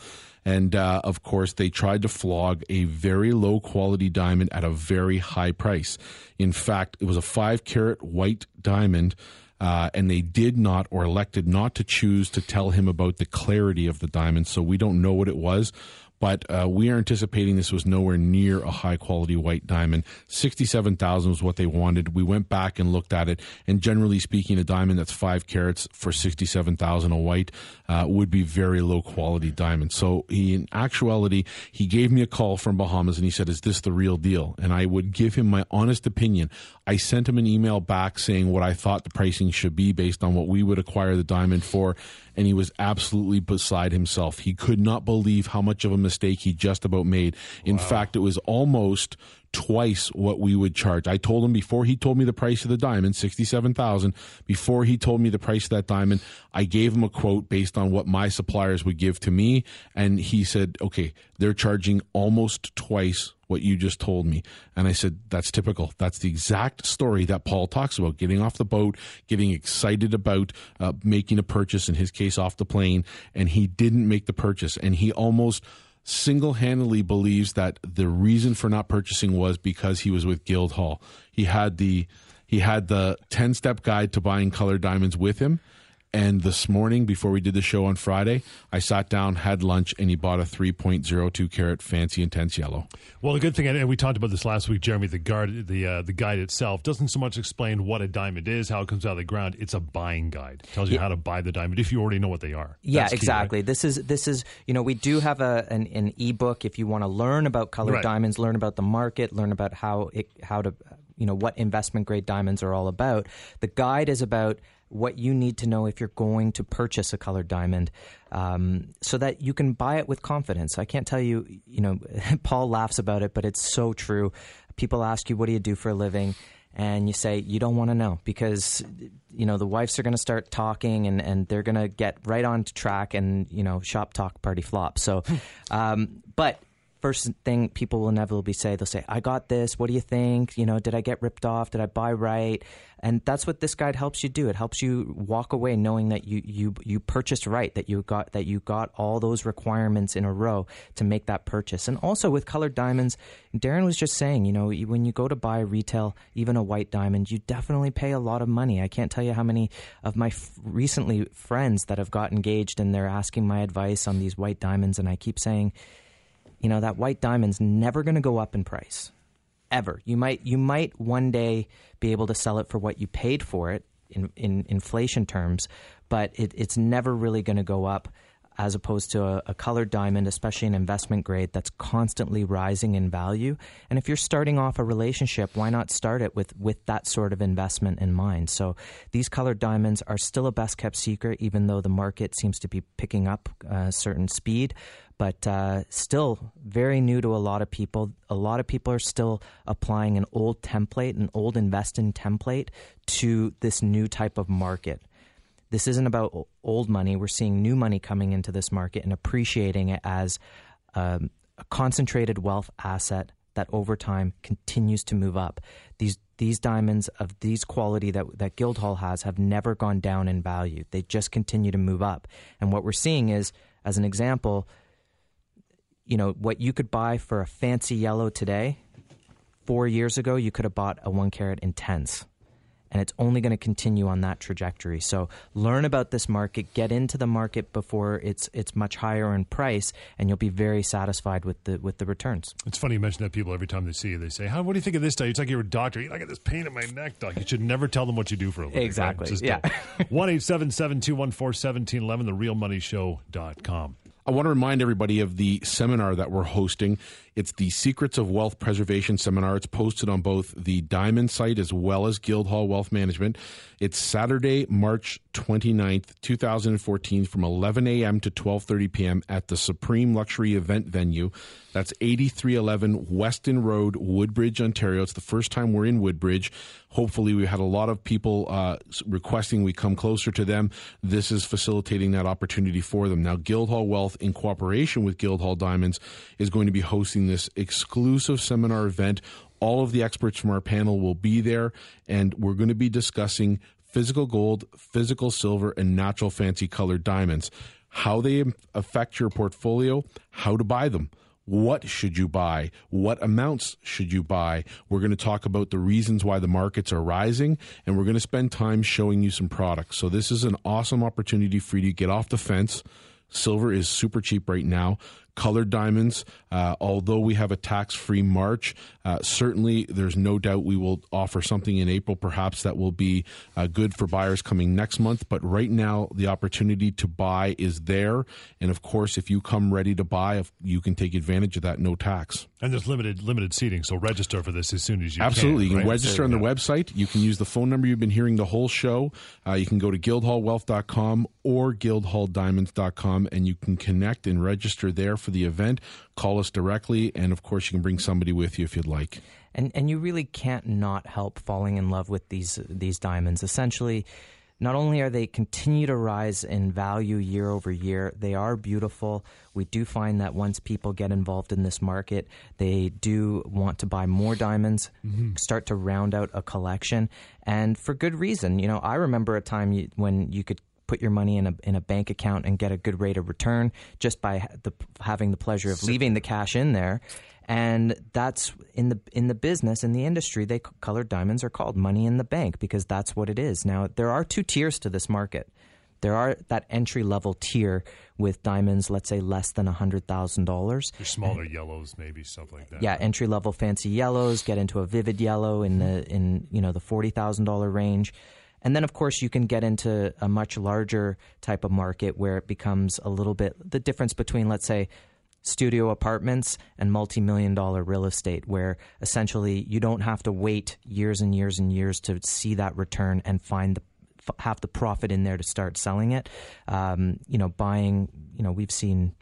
And uh, of course they tried to flog a very low quality diamond at a very high price. In fact it was a five carat white diamond uh, and they did not or elected not to choose to tell him about the clarity of the diamond. So we don't know what it was but uh, we are anticipating this was nowhere near a high quality white diamond. 67,000 was what they wanted. We went back and looked at it, and generally speaking, a diamond that's five carats for 67,000 a white uh, would be very low quality diamond. So he, in actuality, he gave me a call from Bahamas and he said, "Is this the real deal?" And I would give him my honest opinion. I sent him an email back saying what I thought the pricing should be based on what we would acquire the diamond for and he was absolutely beside himself. He could not believe how much of a mistake he just about made. In wow. fact, it was almost twice what we would charge. I told him before he told me the price of the diamond, 67,000, before he told me the price of that diamond, I gave him a quote based on what my suppliers would give to me and he said, "Okay, they're charging almost twice what you just told me." And I said, "That's typical. That's the exact story that Paul talks about, getting off the boat, getting excited about uh, making a purchase in his case off the plane, and he didn't make the purchase and he almost single handedly believes that the reason for not purchasing was because he was with Guildhall. He had the he had the 10 step guide to buying colored diamonds with him and this morning, before we did the show on Friday, I sat down, had lunch, and he bought a 3.02 carat fancy intense yellow. Well, the good thing, and we talked about this last week, Jeremy, the guard, the uh, the guide itself doesn't so much explain what a diamond is, how it comes out of the ground. It's a buying guide. It tells you yeah. how to buy the diamond if you already know what they are. Yeah, That's exactly. Key, right? This is this is you know we do have a an, an ebook if you want to learn about colored right. diamonds, learn about the market, learn about how it how to you know what investment grade diamonds are all about. The guide is about what you need to know if you're going to purchase a colored diamond um, so that you can buy it with confidence. I can't tell you, you know, [LAUGHS] Paul laughs about it, but it's so true. People ask you, what do you do for a living? And you say, you don't want to know because, you know, the wives are going to start talking and, and they're going to get right on track and, you know, shop talk, party flop. So, [LAUGHS] um, but first thing people will inevitably say, they'll say, I got this. What do you think? You know, did I get ripped off? Did I buy right? And that's what this guide helps you do. It helps you walk away knowing that you, you, you purchased right, that you got, that you got all those requirements in a row to make that purchase. And also with colored diamonds, Darren was just saying, you know, when you go to buy retail, even a white diamond, you definitely pay a lot of money. I can't tell you how many of my f- recently friends that have got engaged and they're asking my advice on these white diamonds. And I keep saying, you know that white diamond's never going to go up in price. Ever. You might you might one day be able to sell it for what you paid for it in, in inflation terms, but it, it's never really going to go up as opposed to a, a, colored diamond, especially an investment grade that's constantly rising in value. And if you're starting off a relationship, why not start it with, with that sort of investment in mind? So these colored diamonds are still a best kept secret, even though the market seems to be picking up a uh, certain speed. But uh, still very new to a lot of people. A lot of people are still applying an old template, an old investing template to this new type of market. This isn't about old money. We're seeing new money coming into this market and appreciating it as um, a concentrated wealth asset that over time continues to move up. These these diamonds of these quality that that Guildhall has have never gone down in value. They just continue to move up. And what we're seeing is, as an example, you know, what you could buy for a fancy yellow today, four years ago, you could have bought a one carat intense and it's only going to continue on that trajectory. So learn about this market, get into the market before it's it's much higher in price, and you'll be very satisfied with the with the returns. It's funny you mention that people every time they see you, they say, "How? What do you think of this doc? It's like you're a doctor. You got this pain in my neck, doc." You should never tell them what you do for a living. Exactly. Right? yeah. One eight seven seven two one four seventeen eleven. The RealMoneyShow dot com. I want to remind everybody of the seminar that we're hosting. It's the Secrets of Wealth Preservation Seminar. It's posted on both the Diamond site as well as Guildhall Wealth Management. It's Saturday, March 29th, 2014 from 11 a.m. to 12:30 p.m. at the Supreme Luxury Event Venue. That's 8311 Weston Road, Woodbridge, Ontario. It's the first time we're in Woodbridge. Hopefully, we had a lot of people uh, requesting we come closer to them. This is facilitating that opportunity for them. Now, Guildhall Wealth, in cooperation with Guildhall Diamonds, is going to be hosting this exclusive seminar event. All of the experts from our panel will be there, and we're going to be discussing physical gold, physical silver, and natural fancy colored diamonds, how they affect your portfolio, how to buy them what should you buy? What amounts should you buy? We're going to talk about the reasons why the markets are rising, and we're going to spend time showing you some products. So, this is an awesome opportunity for you to get off the fence. Silver is super cheap right now colored diamonds. Uh, although we have a tax free March, uh, certainly there's no doubt we will offer something in April, perhaps that will be uh, good for buyers coming next month. But right now, the opportunity to buy is there. And of course, if you come ready to buy, you can take advantage of that no tax. And there's limited limited seating, so register for this as soon as you can. Absolutely. can. You can register on the website. You can use the phone number you've been hearing the whole show. Uh, you can go to guildhallwealth.com or guildhalldiamonds.com and you can connect and register there for the event. Call us directly, and of course, you can bring somebody with you if you'd like. And and you really can't not help falling in love with these these diamonds. Essentially, not only are they continue to rise in value year over year, they are beautiful. We do find that once people get involved in this market, they do want to buy more diamonds, mm-hmm. start to round out a collection, and for good reason. You know, I remember a time when you could put your money in a in a bank account and get a good rate of return just by the, having the pleasure of leaving the cash in there. And that's in the in the business in the industry. They colored diamonds are called money in the bank because that's what it is. Now there are two tiers to this market. There are that entry level tier with diamonds, let's say less than hundred thousand dollars. Smaller and, yellows, maybe stuff like that. Yeah, entry level fancy yellows get into a vivid yellow in the in you know the forty thousand dollar range. And then, of course, you can get into a much larger type of market where it becomes a little bit the difference between, let's say, studio apartments and multi million dollar real estate, where essentially you don't have to wait years and years and years to see that return and find the have the profit in there to start selling it. Um, you know, buying. You know, we've seen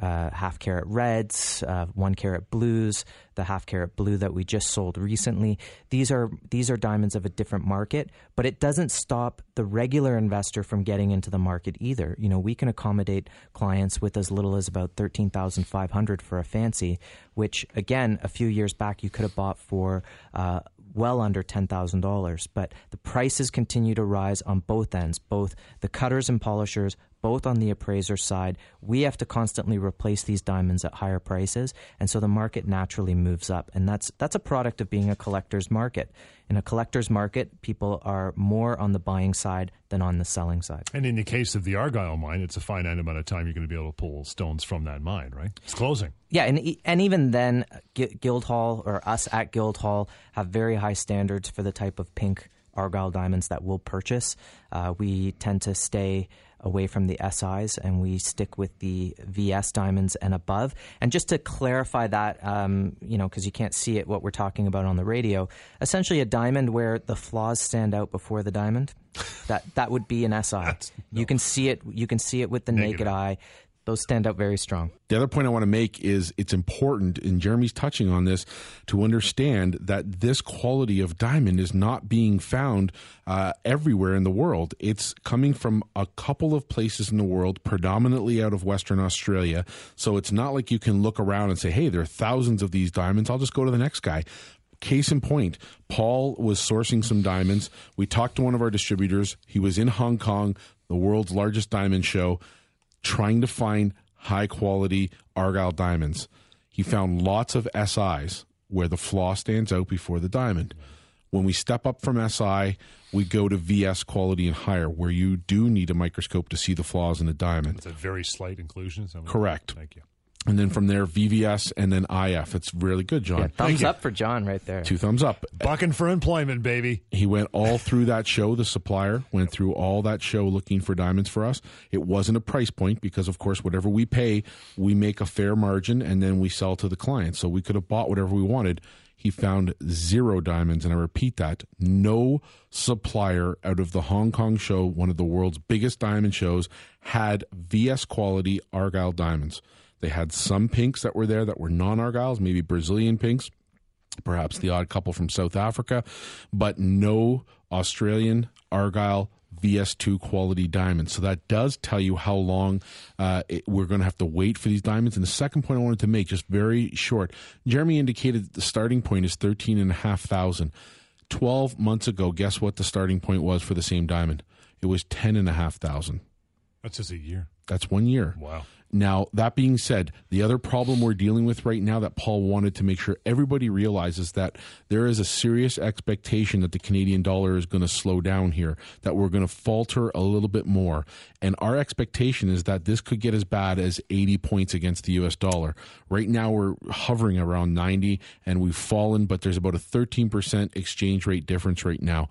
uh, half carat reds, uh, one carat blues, the half carat blue that we just sold recently. These are these are diamonds of a different market, but it doesn't stop the regular investor from getting into the market either. You know, we can accommodate clients with as little as about thirteen thousand five hundred for a fancy, which again, a few years back you could have bought for. Uh, well under $10,000, but the prices continue to rise on both ends, both the cutters and polishers, both on the appraiser side. We have to constantly replace these diamonds at higher prices, and so the market naturally moves up. And that's that's a product of being a collector's market. In a collector's market, people are more on the buying side than on the selling side. And in the case of the Argyle mine, it's a finite amount of time you're going to be able to pull stones from that mine, right? It's closing. Yeah, and and even then, Guildhall or us at Guildhall have very high standards for the type of pink Argyle diamonds that we'll purchase. Uh, we tend to stay away from the SIs and we stick with the VS diamonds and above. And just to clarify that, um, you know, because you can't see it, what we're talking about on the radio, essentially a diamond where the flaws stand out before the diamond. that that would be an SI. No. You can see it. You can see it with the naked, naked eye those stand out very strong. The other point I want to make is it's important, and Jeremy's touching on this, to understand that this quality of diamond is not being found uh, everywhere in the world. It's coming from a couple of places in the world, predominantly out of Western Australia. So it's not like you can look around and say, hey, there are thousands of these diamonds. I'll just go to the next guy case in point, Paul was sourcing some diamonds. We talked to one of our distributors. He was in Hong Kong, the world's largest diamond show trying to find high quality Argyle diamonds. He found lots of SIs where the flaw stands out before the diamond. When we step up from SI, we go to VS quality and higher, where you do need a microscope to see the flaws in the diamond. It's a very slight inclusion. Correct. Thank you and then from there VVS and then IF. It's really good, John. Yeah, thumbs up for John right there. Two thumbs up. Bucking for employment, baby. He went all through that show. The supplier went through all that show looking for diamonds for us. It wasn't a price point because, of course, whatever we pay, we make a fair margin and then we sell to the client. So we could have bought whatever we wanted. He found zero diamonds, and I repeat that no supplier out of the Hong Kong show, one of the world's biggest diamond shows, had VS quality Argyle diamonds. They had some pinks that were there that were non Argyles, maybe Brazilian pinks, perhaps the odd couple from South Africa, but no Australian Argyle VS2 quality diamonds. So that does tell you how long uh, it, we're going to have to wait for these diamonds. And the second point I wanted to make, just very short, Jeremy indicated that the starting point is thirteen and a half thousand. Twelve months ago, guess what the starting point was for the same diamond? It was ten and a half thousand. That's just a year. That's one year. Wow. Now, that being said, the other problem we're dealing with right now that Paul wanted to make sure everybody realizes that there is a serious expectation that the Canadian dollar is going to slow down here, that we're going to falter a little bit more. And our expectation is that this could get as bad as 80 points against the US dollar. Right now, we're hovering around 90 and we've fallen, but there's about a 13% exchange rate difference right now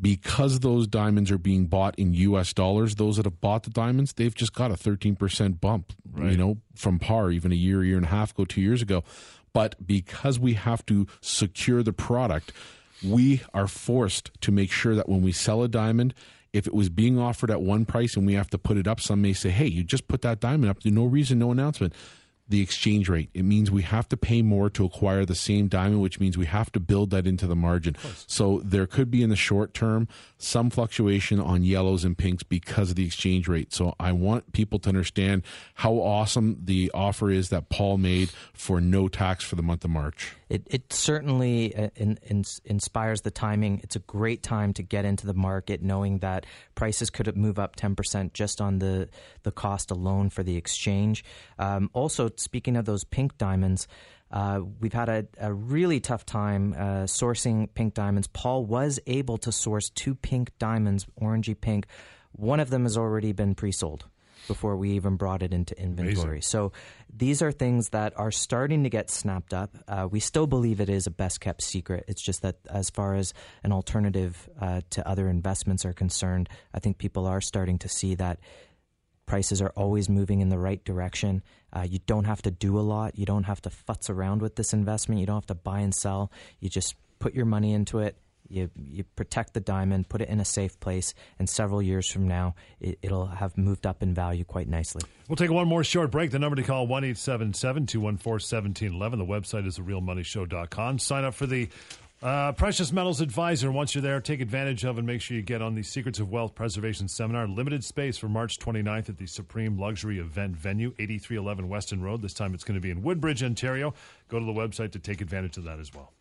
because those diamonds are being bought in US dollars, those that have bought the diamonds, they've just got a 13% bump, right. you know, from par even a year, year and a half ago, two years ago. But because we have to secure the product, we are forced to make sure that when we sell a diamond, if it was being offered at one price and we have to put it up, some may say, hey, you just put that diamond up. There's no reason, no announcement the exchange rate. It means we have to pay more to acquire the same diamond, which means we have to build that into the margin. So there could be in the short term some fluctuation on yellows and pinks because of the exchange rate. So I want people to understand how awesome the offer is that Paul made for no tax for the month of March. It, it certainly uh, in, in, inspires the timing. It's a great time to get into the market, knowing that prices could move up 10% just on the, the cost alone for the exchange. Um, also, speaking of those pink diamonds, uh, we've had a, a, really tough time uh, sourcing pink diamonds. Paul was able to source two pink diamonds, orangey pink. One of them has already been pre sold before we even brought it into inventory. Amazing. So these are things that are starting to get snapped up. Uh, we still believe it is a best kept secret. It's just that as far as an alternative uh, to other investments are concerned, I think people are starting to see that prices are always moving in the right direction. Uh, you don't have to do a lot. You don't have to futz around with this investment. You don't have to buy and sell. You just put your money into it. You, you protect the diamond, put it in a safe place, and several years from now, it, will have moved up in value quite nicely. We'll take one more short break. The number to call, 1 214 1711. The website is therealmoneyshow.com. Sign up for the uh, Precious Metals Advisor. Once you're there, take advantage of and make sure you get on the Secrets of Wealth Preservation Seminar. Limited space for March 29th at the Supreme Luxury Event Venue, 8311 Weston Road. This time it's going to be in Woodbridge, Ontario. Go to the website to take advantage of that as well.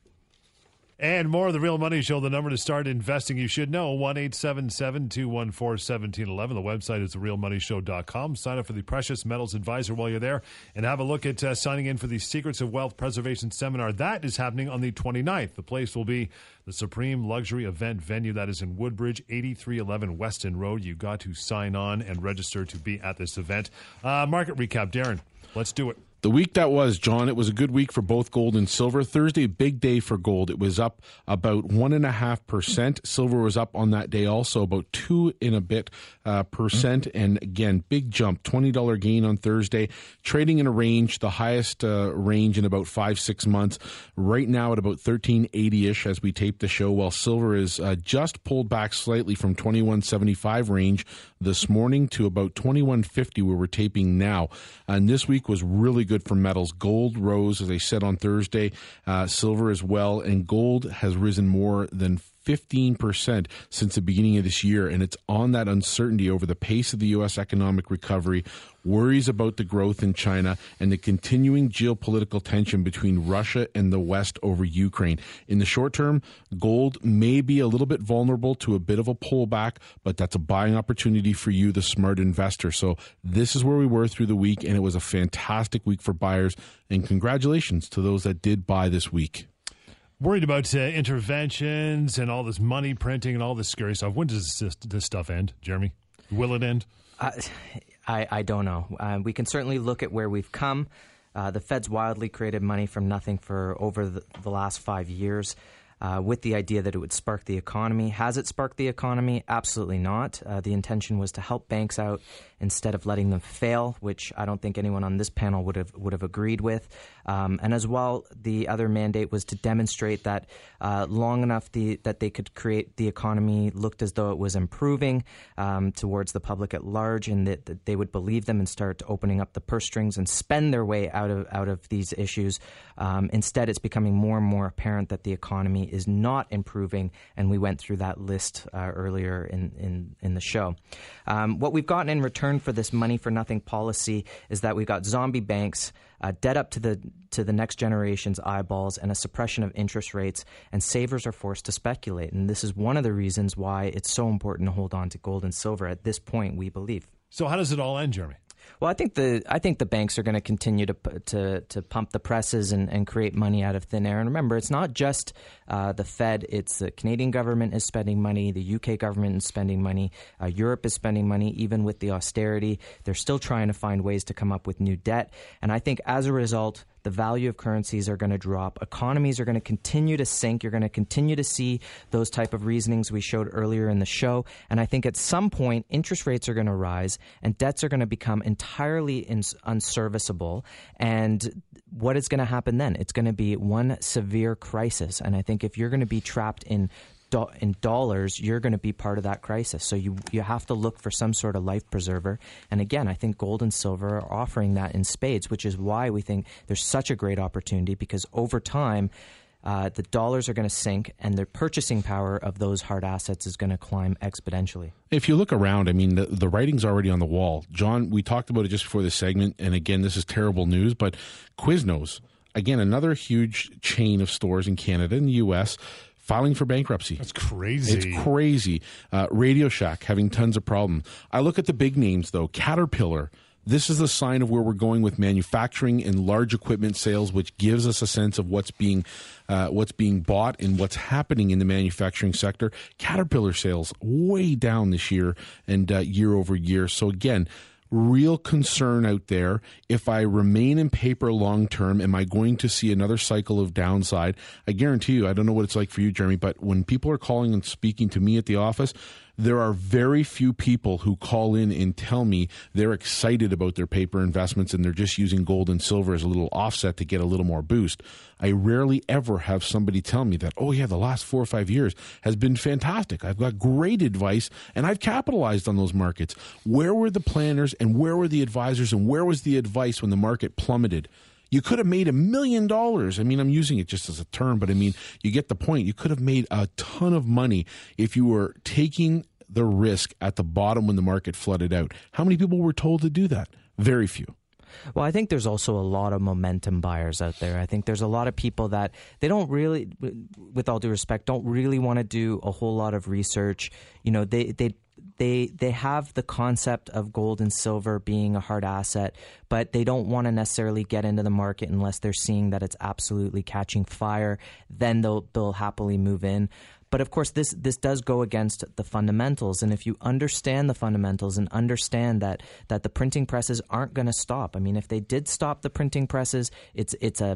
And more of the Real Money Show. The number to start investing you should know 1 214 1711. The website is therealmoneyshow.com. Sign up for the Precious Metals Advisor while you're there and have a look at uh, signing in for the Secrets of Wealth Preservation Seminar. That is happening on the 29th. The place will be the Supreme Luxury Event Venue. That is in Woodbridge, 8311 Weston Road. You got to sign on and register to be at this event. Uh, market recap, Darren. Let's do it. The week that was, John, it was a good week for both gold and silver. Thursday, big day for gold. It was up about one and a half percent. Silver was up on that day also about two in a bit uh, percent. And again, big jump, twenty dollar gain on Thursday. Trading in a range, the highest uh, range in about five six months. Right now at about thirteen eighty ish as we tape the show. While silver is uh, just pulled back slightly from twenty one seventy five range this morning to about twenty one fifty where we're taping now. And this week was really good good for metals. Gold rose, as I said on Thursday, uh, silver as well, and gold has risen more than 15% since the beginning of this year. And it's on that uncertainty over the pace of the U.S. economic recovery, worries about the growth in China, and the continuing geopolitical tension between Russia and the West over Ukraine. In the short term, gold may be a little bit vulnerable to a bit of a pullback, but that's a buying opportunity for you, the smart investor. So this is where we were through the week, and it was a fantastic week for buyers. And congratulations to those that did buy this week worried about uh, interventions and all this money printing and all this scary stuff. When does this, this stuff end, Jeremy? Will it end? Uh, I, I don't know. Uh, we can certainly look at where we've come. Uh, the Fed's wildly created money from nothing for over the, the last five years uh, with the idea that it would spark the economy. Has it sparked the economy? Absolutely not. The intention was to help banks out instead of letting them fail, which I don't think anyone on this panel would have would have agreed with. Um, and as well, the other mandate was to demonstrate that uh, long enough the, that they could create the economy looked as though it was improving um, towards the public at large, and that, that, they would believe them and start opening up the purse strings and spend their way out of out of these issues. Um, instead, it's becoming more and more apparent that the economy is not improving, and we went through that list uh, earlier in, in, in the show. Um, what we've gotten in return for this money for nothing policy is that we've got zombie banks, uh, debt up to the to the next generation's eyeballs, and a suppression of interest rates, and savers are forced to speculate. And this is one of the reasons why it's so important to hold on to gold and silver at this point. We believe. So, how does it all end, Jeremy? Well, I think the I think the banks are going to continue to to to pump the presses and, and create money out of thin air. And remember, it's not just uh, the Fed; it's the Canadian government is spending money, the UK government is spending money, uh, Europe is spending money. Even with the austerity, they're still trying to find ways to come up with new debt. And I think as a result, the value of currencies are going to drop. Economies are going to continue to sink. You're going to continue to see those type of reasonings we showed earlier in the show. And i think at some point interest rates are going to rise and debts are going to become entirely ins- unserviceable. And what is going to happen then? It's going to be one severe crisis. And i think if you're going to be trapped in do- in dollars, you're going to be part of that crisis. So you you have to look for some sort of life preserver. And again, I think gold and silver are offering that in spades, which is why we think there's such a great opportunity because over time. Uh, the dollars are going to sink, and the purchasing power of those hard assets is going to climb exponentially. If you look around, I mean, the, the writing's already on the wall. John, we talked about it just before this segment, and again, this is terrible news, but Quiznos, again, another huge chain of stores in Canada and the U.S filing for bankruptcy. That's crazy. It's crazy. Uh, Radio Shack having tons of problems. I look at the big names though. Caterpillar. This is a sign of where we're going with manufacturing and large equipment sales, which gives us a sense of what's being uh, what's being bought and what's happening in the manufacturing sector. Caterpillar sales way down this year and uh, year over year. So again, real concern out there. If I remain in paper long term, am I going to see another cycle of downside? I guarantee you, I don't know what it's like for you, Jeremy, but when people are calling and speaking to me at the office, there are very few people who call in and tell me they're excited about their paper investments and they're just using gold and silver as a little offset to get a little more boost. I rarely ever have somebody tell me that, oh, yeah, the last four or five years has been fantastic. I've got great advice and I've capitalized on those markets. Where were the planners and where were the advisors and where was the advice when the market plummeted? You could have made a million dollars. I mean, I'm using it just as a term, but I mean, you get the point. You could have made a ton of money if you were taking the risk at the bottom when the market flooded out. How many people were told to do that? Very few. Well, I think there's also a lot of momentum buyers out there. I think there's a lot of people that they don't really, with all due respect, don't really want to do a whole lot of research. You know, they they they they have the concept of gold and silver being a hard asset, but they don't want to necessarily get into the market unless they're seeing that it's absolutely catching fire. Then they'll they'll happily move in. But of course, this this does go against the fundamentals. And if you understand the fundamentals and understand that that the printing presses aren't going to stop. I mean, if they did stop the printing presses, it's it's a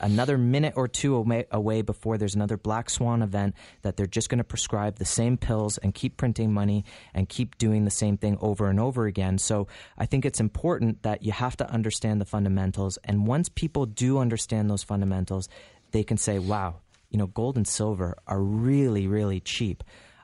another minute or two away, away before there's another black swan event that they're just going to prescribe the same pills and keep printing money and keep doing the same thing over and over again. So I think it's important that you have to understand the fundamentals. And once people do understand those fundamentals, they can say, "Wow." You know, gold and silver are really, really cheap.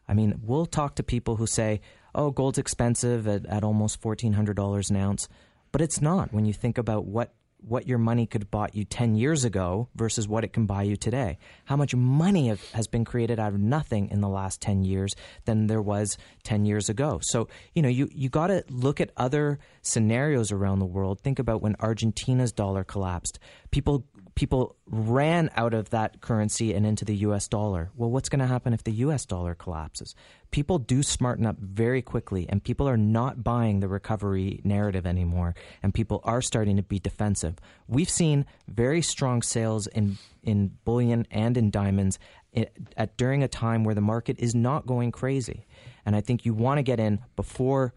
I mean, we'll talk to people who say, oh, gold's expensive at, at almost $1,400 an ounce. But it's not when you think about what, what your money could have bought you 10 years ago versus what it can buy you today. How much money have, has been created out of nothing in the last 10 years than there was 10 years ago. So, you know, you, you got to look at other scenarios around the world. Think about when Argentina's dollar collapsed. People people ran out of that currency and into the US dollar. Well, what's going to happen if the US dollar collapses? People do smarten up very quickly, and people are not buying the recovery narrative anymore, and people are starting to be defensive. We've seen very strong sales in, in bullion and in diamonds at, at during a time where the market is not going crazy. And I think you want to get in before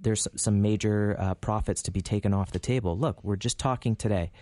there's some major uh, profits to be taken off the table. Look, we're just talking today.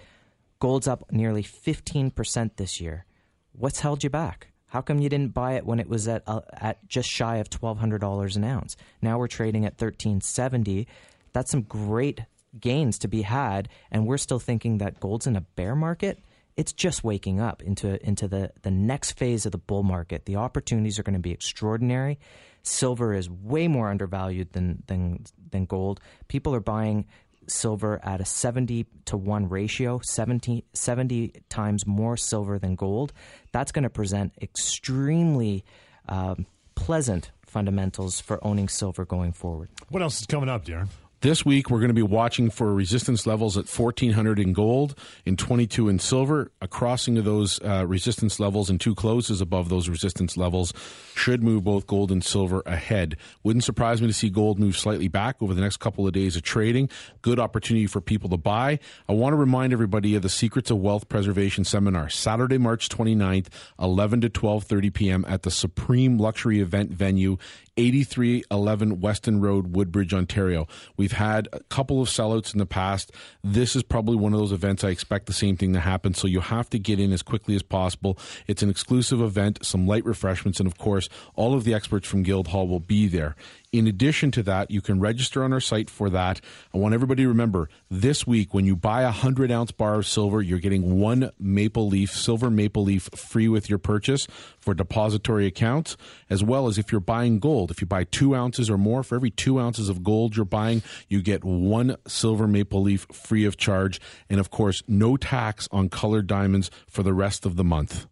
Gold's up nearly 15% this year. What's held you back? How come you didn't buy it when it was at uh, at just shy of $1200 an ounce? Now we're trading at 1370. That's some great gains to be had and we're still thinking that gold's in a bear market. It's just waking up into into the the next phase of the bull market. The opportunities are going to be extraordinary. Silver is way more undervalued than than than gold. People are buying silver at a 70 to 1 ratio, 70, 70 times more silver than gold, that's going to present extremely um, pleasant fundamentals for owning silver going forward. What else is coming up, Darren? This week, we're going to be watching for resistance levels at 1400 in gold, in 22 in silver. A crossing of those uh, resistance levels and two closes above those resistance levels should move both gold and silver ahead. Wouldn't surprise me to see gold move slightly back over the next couple of days of trading. Good opportunity for people to buy. I want to remind everybody of the Secrets of Wealth Preservation Seminar, Saturday, March 29th, 11 to 12:30 p.m. at the Supreme Luxury Event Venue 8311 Weston Road, Woodbridge, Ontario. We've had a couple of sellouts in the past. This is probably one of those events I expect the same thing to happen. So you have to get in as quickly as possible. It's an exclusive event, some light refreshments, and of course, all of the experts from Guildhall will be there. In addition to that, you can register on our site for that. I want everybody to remember this week when you buy a 100 ounce bar of silver, you're getting one maple leaf, silver maple leaf free with your purchase for depository accounts, as well as if you're buying gold. If you buy two ounces or more, for every two ounces of gold you're buying, you get one silver maple leaf free of charge. And of course, no tax on colored diamonds for the rest of the month.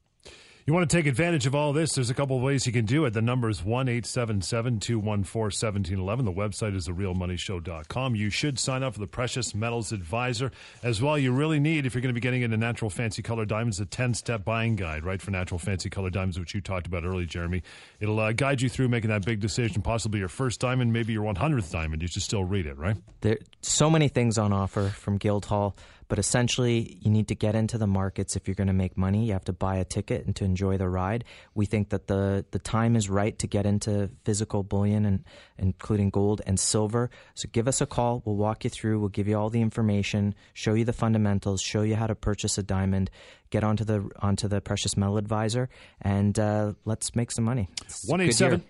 You want to take advantage of all this? There's a couple of ways you can do it. The number is 1 877 214 1711. The website is therealmoneyshow.com. You should sign up for the Precious Metals Advisor as well. You really need, if you're going to be getting into natural fancy color diamonds, a 10 step buying guide, right, for natural fancy color diamonds, which you talked about earlier, Jeremy. It'll uh, guide you through making that big decision, possibly your first diamond, maybe your 100th diamond. You should still read it, right? There so many things on offer from Guildhall. But essentially, you need to get into the markets if you're going to make money. You have to buy a ticket and to enjoy the ride. We think that the, the time is right to get into physical bullion, and including gold and silver. So give us a call. We'll walk you through. We'll give you all the information, show you the fundamentals, show you how to purchase a diamond. Get onto the onto the precious metal advisor, and uh, let's make some money. One eight seven.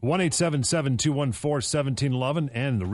1 214 1711 and.